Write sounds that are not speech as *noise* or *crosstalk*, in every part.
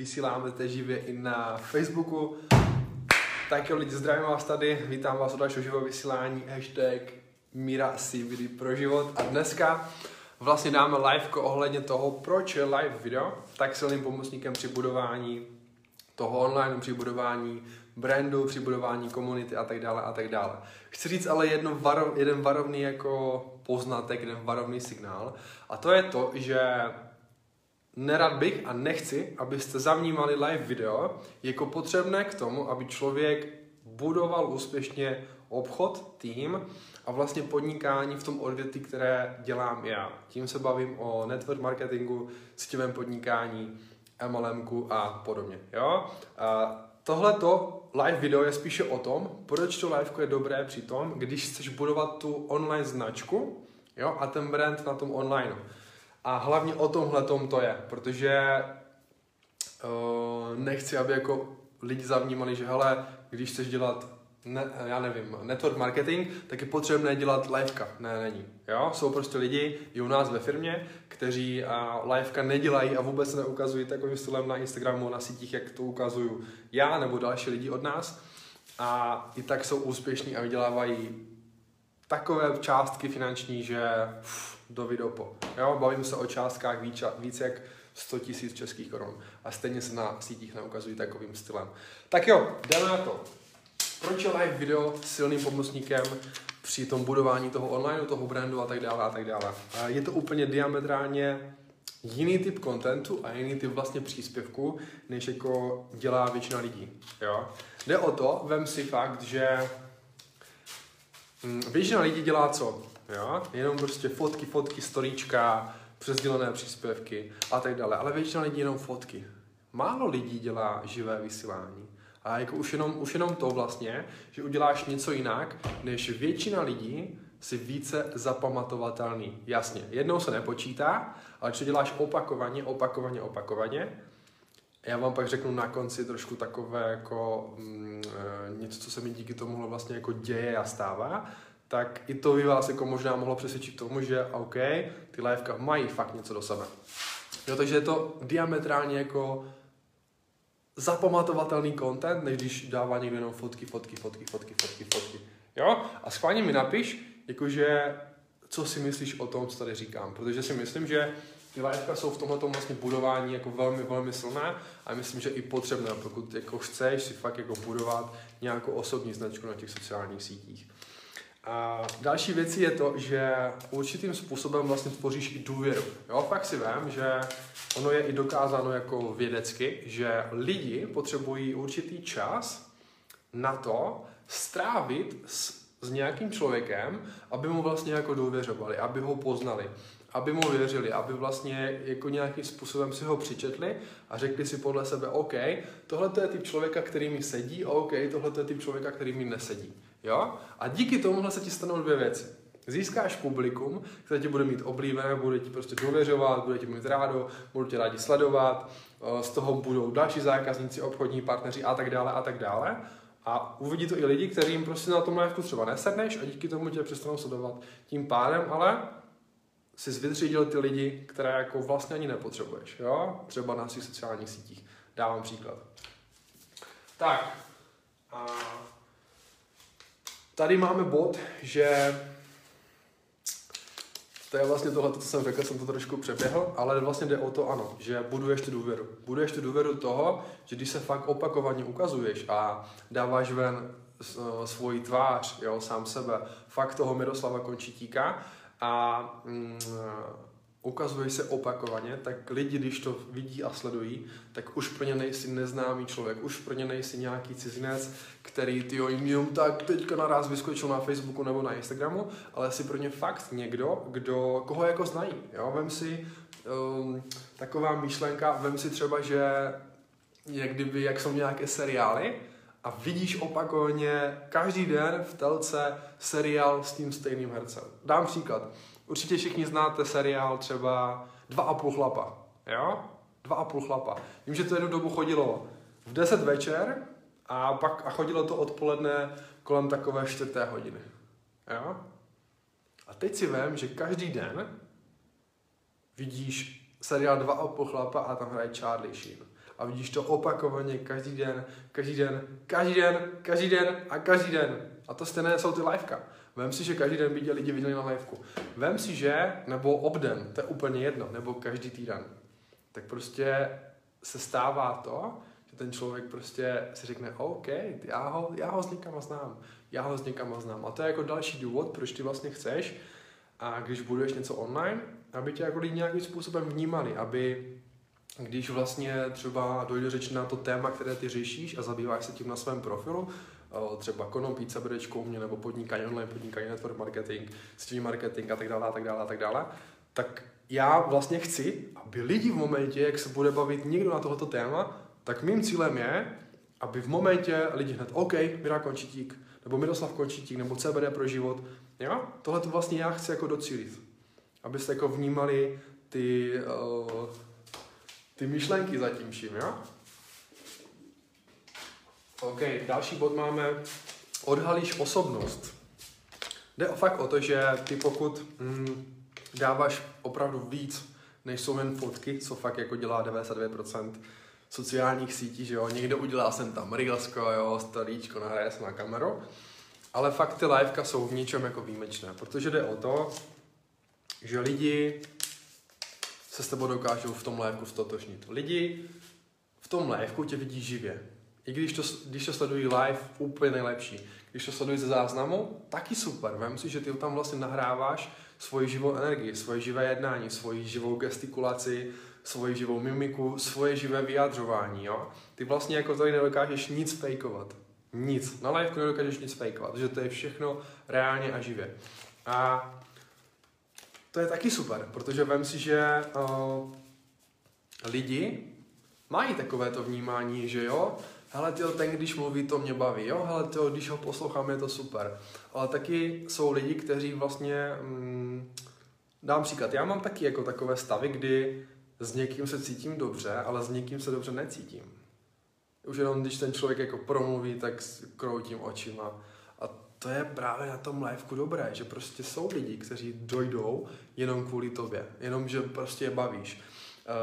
vysíláme teď živě i na Facebooku. Tak jo lidi, zdravím vás tady, vítám vás u dalšího živého vysílání, hashtag Míra CBD pro život a dneska vlastně dáme live ohledně toho, proč je live video tak silným pomocníkem při budování toho online, při budování brandu, při budování komunity a tak dále a tak dále. Chci říct ale jedno varov, jeden varovný jako poznatek, jeden varovný signál a to je to, že nerad bych a nechci, abyste zavnímali live video jako potřebné k tomu, aby člověk budoval úspěšně obchod, tým a vlastně podnikání v tom odvětví, které dělám já. Tím se bavím o network marketingu, síťovém podnikání, MLMku a podobně. Jo? A tohleto live video je spíše o tom, proč to live je dobré při tom, když chceš budovat tu online značku jo? a ten brand na tom online. A hlavně o tomhle tom to je, protože uh, nechci, aby jako lidi zavnímali, že hele, když chceš dělat ne, já nevím, network marketing, tak je potřebné dělat liveka. Ne, není. Jo? Jsou prostě lidi i u nás ve firmě, kteří uh, liveka nedělají a vůbec neukazují takovým stylem na Instagramu, na sítích, jak to ukazuju já nebo další lidi od nás. A i tak jsou úspěšní a vydělávají takové částky finanční, že uf, do videopo. Jo? Bavím se o částkách víc, víc jak 100 tisíc českých korun. A stejně se na sítích neukazují takovým stylem. Tak jo, jdeme na to. Proč je live video silným pomocníkem při tom budování toho online, toho brandu a tak dále a tak dále. Je to úplně diametrálně jiný typ kontentu a jiný typ vlastně příspěvku, než jako dělá většina lidí. Jo? Jde o to, vem si fakt, že většina lidí dělá co? Jo? Jenom prostě fotky, fotky, storíčka, přesdělené příspěvky a tak dále. Ale většina lidí jenom fotky. Málo lidí dělá živé vysílání. A jako už jenom, už jenom to vlastně, že uděláš něco jinak, než většina lidí si více zapamatovatelný. Jasně, jednou se nepočítá, ale co děláš opakovaně, opakovaně, opakovaně, já vám pak řeknu na konci trošku takové jako mm, e, něco, co se mi díky tomu vlastně jako děje a stává, tak i to by vás jako možná mohlo přesvědčit tomu, že OK, ty liveka mají fakt něco do sebe. Jo, takže je to diametrálně jako zapamatovatelný content, než když dává někdo jenom fotky, fotky, fotky, fotky, fotky, fotky. Jo? A schválně mi napiš, jakože, co si myslíš o tom, co tady říkám. Protože si myslím, že ty liveka jsou v tomhle vlastně budování jako velmi, velmi silné a myslím, že i potřebné, pokud jako chceš si fakt jako budovat nějakou osobní značku na těch sociálních sítích. A další věc je to, že určitým způsobem vlastně tvoříš i důvěru. Jo, fakt si vím, že ono je i dokázáno jako vědecky, že lidi potřebují určitý čas na to strávit s, s nějakým člověkem, aby mu vlastně jako důvěřovali, aby ho poznali, aby mu věřili, aby vlastně jako nějakým způsobem si ho přičetli a řekli si podle sebe, OK, tohle je typ člověka, který mi sedí, a OK, tohle je typ člověka, který mi nesedí. Jo? A díky tomuhle se ti stanou dvě věci. Získáš publikum, které tě bude mít oblíbené, bude ti prostě důvěřovat, bude ti mít rádo, budou tě rádi sledovat, eh, z toho budou další zákazníci, obchodní partneři a tak dále a tak dále. A uvidí to i lidi, kterým prostě na tom lévku třeba nesedneš a díky tomu tě přestanou sledovat. Tím pádem ale si zvydřídil ty lidi, které jako vlastně ani nepotřebuješ, jo? Třeba na svých sociálních sítích. Dávám příklad. Tak. A tady máme bod, že to je vlastně tohle, co jsem řekl, jsem to trošku přeběhl, ale vlastně jde o to ano, že buduješ tu důvěru. Buduješ tu důvěru toho, že když se fakt opakovaně ukazuješ a dáváš ven svoji tvář, jo, sám sebe, fakt toho Miroslava Končitíka a mm, ukazuje se opakovaně, tak lidi, když to vidí a sledují, tak už pro ně nejsi neznámý člověk, už pro ně nejsi nějaký cizinec, který ty jim jenom tak teďka naraz vyskočil na Facebooku nebo na Instagramu, ale si pro ně fakt někdo, kdo, koho jako znají. Jo? Vem si um, taková myšlenka, vem si třeba, že jak kdyby, jak jsou nějaké seriály, a vidíš opakovaně každý den v telce seriál s tím stejným hercem. Dám příklad. Určitě všichni znáte seriál třeba Dva a půl chlapa. Jo? Dva a půl chlapa. Vím, že to jednu dobu chodilo v 10 večer a pak a chodilo to odpoledne kolem takové čtvrté hodiny. Jo? A teď si vím, že každý den vidíš seriál Dva a půl chlapa a tam hraje Charlie Sheen. A vidíš to opakovaně každý den, každý den, každý den, každý den a každý den. A to stejné jsou ty liveka. Vem si, že každý den by tě lidi viděli na liveku. Vem si, že, nebo obden, to je úplně jedno, nebo každý týden. Tak prostě se stává to, že ten člověk prostě si řekne, OK, já ho, já ho s někama znám, já ho s někama znám. A to je jako další důvod, proč ty vlastně chceš, a když buduješ něco online, aby tě jako lidi nějakým způsobem vnímali, aby když vlastně třeba dojde řeč na to téma, které ty řešíš a zabýváš se tím na svém profilu, třeba konopí, CBDčko mě nebo podnikání, online podnikání, network marketing, stream marketing a tak dále, a tak dále, a tak dále, tak já vlastně chci, aby lidi v momentě, jak se bude bavit někdo na tohoto téma, tak mým cílem je, aby v momentě lidi hned, OK, Mira Končitík, nebo Miroslav Končitík, nebo CBD pro život, jo? Tohle to vlastně já chci jako docílit. Abyste jako vnímali ty, uh, ty myšlenky za tím vším, jo? OK, další bod máme, odhalíš osobnost. Jde o fakt o to, že ty pokud mm, dáváš opravdu víc, než jsou jen fotky, co fakt jako dělá 99% sociálních sítí, že jo, někdo udělá sem tam reelsko, jo, staríčko, nahraje se na kameru, ale fakt ty liveka jsou v něčem jako výjimečné, protože jde o to, že lidi se s tebou dokážou v tom liveku stotožnit. Lidi v tom liveku tě vidí živě. I když to, když to sledují live, úplně nejlepší. Když to sledují ze záznamu, taky super. Vem si, že ty tam vlastně nahráváš svoji živou energii, svoje živé jednání, svoji živou gestikulaci, svoji živou mimiku, svoje živé vyjadřování, jo? Ty vlastně jako tady nedokážeš nic fejkovat. Nic. Na live nedokážeš nic fejkovat, že to je všechno reálně a živě. A to je taky super, protože vem si, že uh, lidi mají takové to vnímání, že jo, hele, tyjo, ten, když mluví, to mě baví, jo, hele, tyjo, když ho poslouchám, je to super. Ale taky jsou lidi, kteří vlastně, mm, dám příklad, já mám taky jako takové stavy, kdy s někým se cítím dobře, ale s někým se dobře necítím. Už jenom když ten člověk jako promluví, tak kroutím očima. To je právě na tom liveku dobré, že prostě jsou lidi, kteří dojdou jenom kvůli tobě, jenom že prostě je bavíš.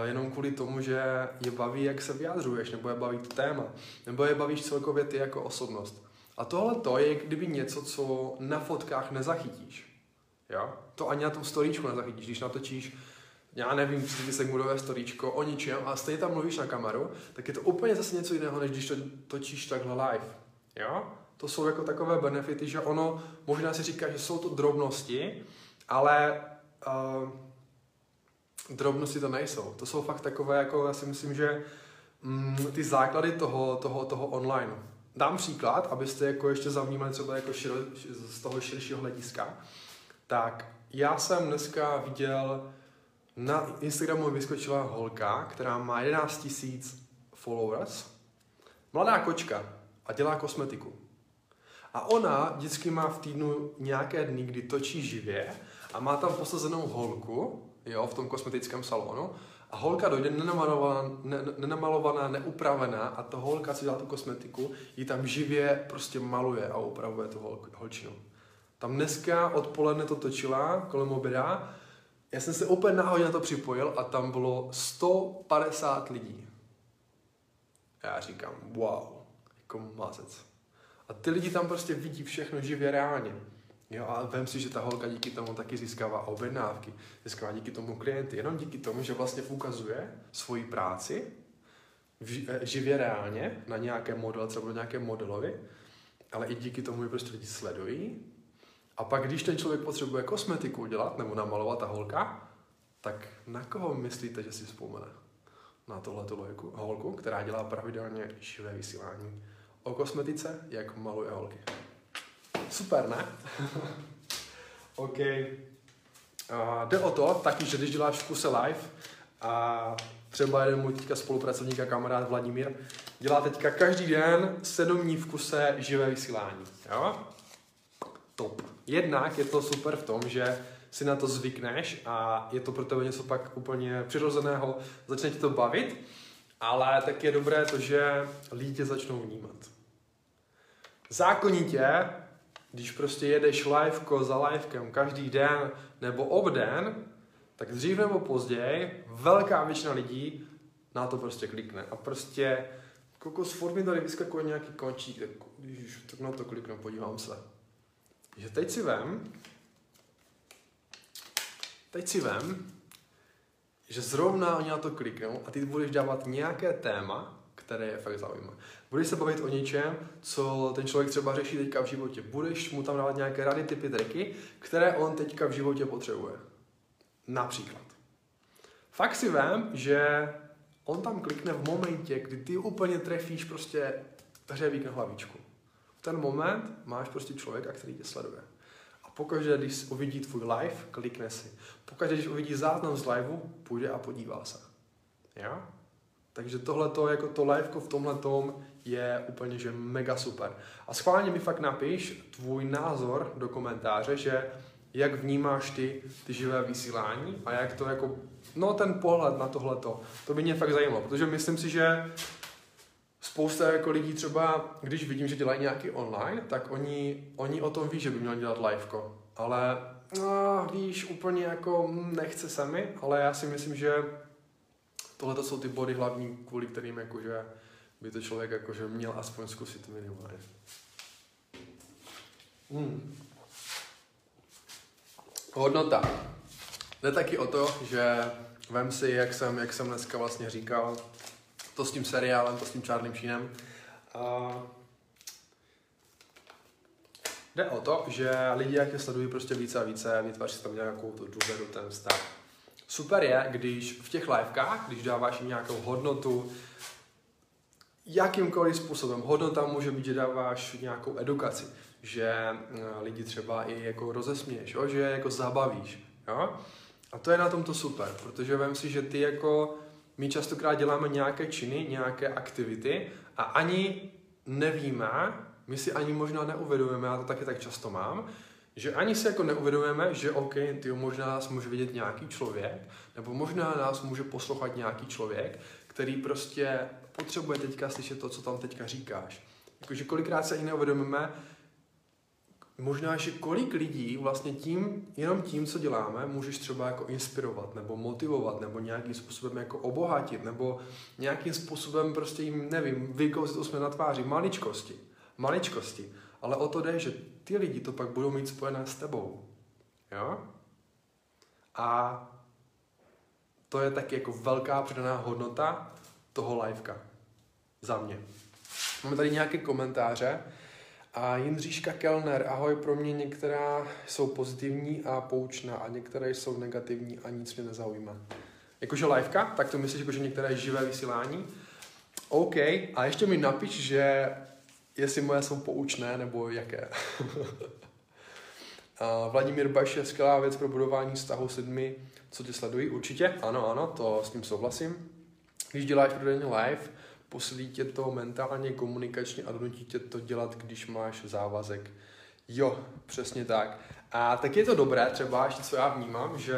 Uh, jenom kvůli tomu, že je baví, jak se vyjadřuješ, nebo je baví to téma, nebo je bavíš celkově ty jako osobnost. A tohle to je kdyby něco, co na fotkách nezachytíš. Jo? To ani na tom storíčku nezachytíš, když natočíš já nevím, 30 sekundové storíčko o ničem a stejně tam mluvíš na kameru, tak je to úplně zase něco jiného, než když to točíš takhle live. Jo? To jsou jako takové benefity, že ono, možná si říká, že jsou to drobnosti, ale uh, drobnosti to nejsou. To jsou fakt takové, jako já si myslím, že mm, ty základy toho, toho, toho online. Dám příklad, abyste jako ještě zavnímali třeba jako širo, z toho širšího hlediska. Tak já jsem dneska viděl, na Instagramu vyskočila holka, která má 11 000 followers, mladá kočka a dělá kosmetiku. A ona vždycky má v týdnu nějaké dny, kdy točí živě a má tam posazenou holku, jo, v tom kosmetickém salonu. A holka dojde nenamalovaná, ne, nenamalovaná, neupravená a ta holka, co dělá tu kosmetiku, ji tam živě prostě maluje a upravuje tu hol, holčinu. Tam dneska odpoledne to točila kolem oběda. Já jsem se úplně náhodně na to připojil a tam bylo 150 lidí. Já říkám, wow, jako mazec. A ty lidi tam prostě vidí všechno živě reálně. Jo, a vem si, že ta holka díky tomu taky získává objednávky, získává díky tomu klienty, jenom díky tomu, že vlastně ukazuje svoji práci eh, živě reálně na nějaké model, třeba na nějaké modelovi, ale i díky tomu, že prostě lidi sledují. A pak, když ten člověk potřebuje kosmetiku udělat nebo namalovat ta holka, tak na koho myslíte, že si vzpomene? Na tohle holku, která dělá pravidelně živé vysílání o kosmetice, jak maluje holky. Super, ne? *laughs* OK. Uh, jde o to taky, že když děláš v kuse live a třeba jeden můj teďka spolupracovník a kamarád Vladimír dělá teďka každý den sedm dní v kuse živé vysílání. Jo? Top. Jednak je to super v tom, že si na to zvykneš a je to pro tebe něco pak úplně přirozeného, začne ti to bavit, ale tak je dobré to, že lidi tě začnou vnímat. Zákonitě když prostě jedeš liveko za livekem každý den nebo obden, tak dřív nebo později velká většina lidí na to prostě klikne. A prostě kokos furt mi tady vyskakuje nějaký končík, tak, ježiš, tak na to kliknu, podívám se. Že teď si vem, teď si vem, že zrovna oni na to kliknou a ty budeš dávat nějaké téma, které je fakt zaujímá. Budeš se bavit o něčem, co ten člověk třeba řeší teďka v životě. Budeš mu tam dávat nějaké rady, typy, triky, které on teďka v životě potřebuje. Například. Fakt si vím, že on tam klikne v momentě, kdy ty úplně trefíš prostě hřebík na hlavičku. V ten moment máš prostě člověka, který tě sleduje. A pokaždé, když uvidí tvůj live, klikne si. Pokaždé, když uvidí záznam z liveu, půjde a podívá se. Jo? Takže tohle jako to liveko v tomhle tom je úplně že mega super. A schválně mi fakt napiš tvůj názor do komentáře, že jak vnímáš ty, ty živé vysílání a jak to jako, no ten pohled na tohleto, to by mě fakt zajímalo, protože myslím si, že spousta jako lidí třeba, když vidím, že dělají nějaký online, tak oni, oni o tom ví, že by měli dělat liveko, ale no, víš, úplně jako nechce se mi, ale já si myslím, že tohle jsou ty body hlavní, kvůli kterým jakože by to člověk jakože měl aspoň zkusit minimálně. Hmm. Hodnota. Jde taky o to, že vem si, jak jsem, jak jsem dneska vlastně říkal, to s tím seriálem, to s tím Charlie Sheenem. A jde o to, že lidi, jak je sledují prostě více a více, vytváří tam nějakou tu důvěru, ten vztah. Super je, když v těch livekách, když dáváš jim nějakou hodnotu, jakýmkoliv způsobem. Hodnota může být, že dáváš nějakou edukaci, že eh, lidi třeba i jako rozesměješ, jo? že je jako zabavíš. Jo? A to je na tomto super, protože vím si, že ty jako, my častokrát děláme nějaké činy, nějaké aktivity a ani nevíme, my si ani možná neuvědomujeme, já to taky tak často mám, že ani si jako neuvědomujeme, že OK, ty možná nás může vidět nějaký člověk, nebo možná nás může poslouchat nějaký člověk, který prostě potřebuje teďka slyšet to, co tam teďka říkáš. Jakože kolikrát se ani neuvědomíme, možná, že kolik lidí vlastně tím, jenom tím, co děláme, můžeš třeba jako inspirovat, nebo motivovat, nebo nějakým způsobem jako obohatit, nebo nějakým způsobem prostě jim, nevím, vykouzit jsme na tváři, maličkosti. Maličkosti. Ale o to jde, že ty lidi to pak budou mít spojené s tebou. Jo? A to je taky jako velká přidaná hodnota toho liveka. Za mě. Máme tady nějaké komentáře. A Jindříška Kellner, ahoj, pro mě některá jsou pozitivní a poučná a některé jsou negativní a nic mě nezaujímá. Jakože liveka, tak to myslíš, jakože některé živé vysílání? OK, a ještě mi napiš, že jestli moje jsou poučné, nebo jaké. *laughs* Vladimír Baš je skvělá věc pro budování vztahu s lidmi, co tě sledují. Určitě, ano, ano, to s tím souhlasím. Když děláš prodejně live, posilí tě to mentálně, komunikačně a donutí tě to dělat, když máš závazek. Jo, přesně tak. A tak je to dobré, třeba ještě co já vnímám, že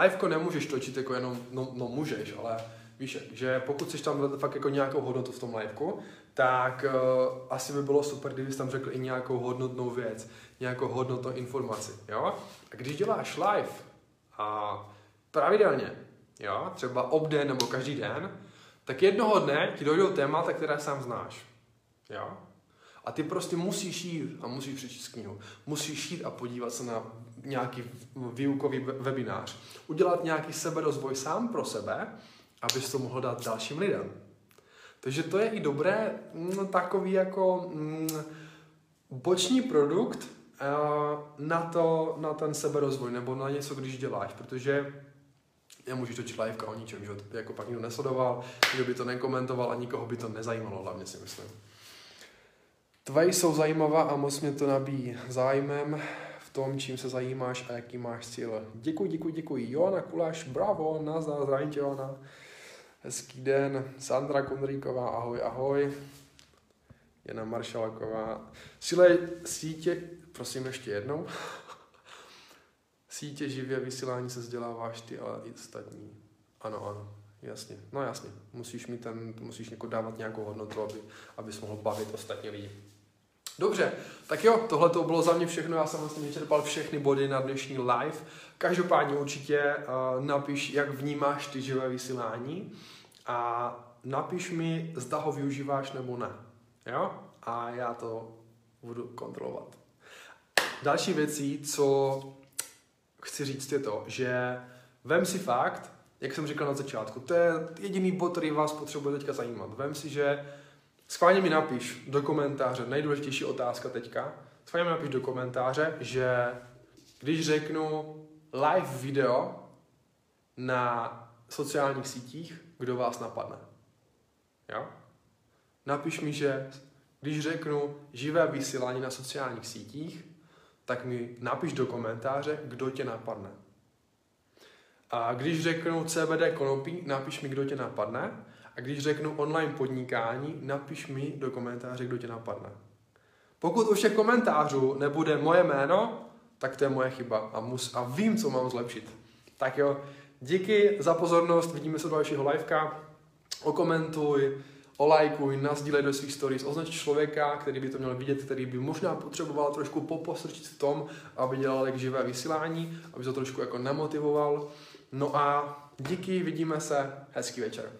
liveko nemůžeš točit jako jenom, no, no můžeš, ale víš, že pokud chceš tam fakt jako nějakou hodnotu v tom liveku, tak uh, asi by bylo super, kdybys tam řekl i nějakou hodnotnou věc, nějakou hodnotnou informaci, jo? A když děláš live a pravidelně, jo, třeba obden nebo každý den, tak jednoho dne ti dojdou témata, které sám znáš. Jo? A ty prostě musíš jít a musíš přečíst knihu. Musíš jít a podívat se na nějaký výukový webinář. Udělat nějaký seberozvoj sám pro sebe, abys to mohl dát dalším lidem. Takže to je i dobré mm, takový jako mm, boční produkt uh, na, to, na ten seberozvoj nebo na něco, když děláš, protože nemůžeš točit liveka o ničem, že to jako pak nikdo nesledoval, nikdo by to nekomentoval a nikoho by to nezajímalo, hlavně si myslím. Tvé jsou zajímavá a moc mě to nabíjí zájmem v tom, čím se zajímáš a jaký máš cíl. Děkuji, děkuji, děkuji. Joana Kuláš, bravo, nazdar, zdravím tě, Joana. Hezký den. Sandra Konríková, ahoj, ahoj. Jana Maršalaková. Sile sítě, prosím ještě jednou. *laughs* Sítě živě vysílání se vzděláváš ty, ale i ostatní. Ano, ano, jasně. No jasně, musíš mít ten, musíš jako dávat nějakou hodnotu, aby, abys mohl bavit ostatní lidi. Dobře, tak jo, tohle to bylo za mě všechno, já jsem vlastně vyčerpal všechny body na dnešní live. Každopádně určitě uh, napiš, jak vnímáš ty živé vysílání a napiš mi, zda ho využíváš nebo ne. Jo? A já to budu kontrolovat. Další věcí, co chci říct, je to, že vem si fakt, jak jsem říkal na začátku, to je jediný bod, který vás potřebuje teďka zajímat. Vem si, že schválně mi napiš do komentáře, nejdůležitější otázka teďka, schválně mi napiš do komentáře, že když řeknu live video na sociálních sítích, kdo vás napadne. Jo? Napiš mi, že když řeknu živé vysílání na sociálních sítích, tak mi napiš do komentáře, kdo tě napadne. A když řeknu CBD konopí, napiš mi, kdo tě napadne. A když řeknu online podnikání, napiš mi do komentáře, kdo tě napadne. Pokud u všech komentářů nebude moje jméno, tak to je moje chyba a, mus, a vím, co mám zlepšit. Tak jo, díky za pozornost, vidíme se do dalšího liveka, okomentuj, olajkuj, nazdílej do svých stories, označ člověka, který by to měl vidět, který by možná potřeboval trošku poposrčit v tom, aby dělal jak živé vysílání, aby to trošku jako nemotivoval. No a díky, vidíme se, hezký večer.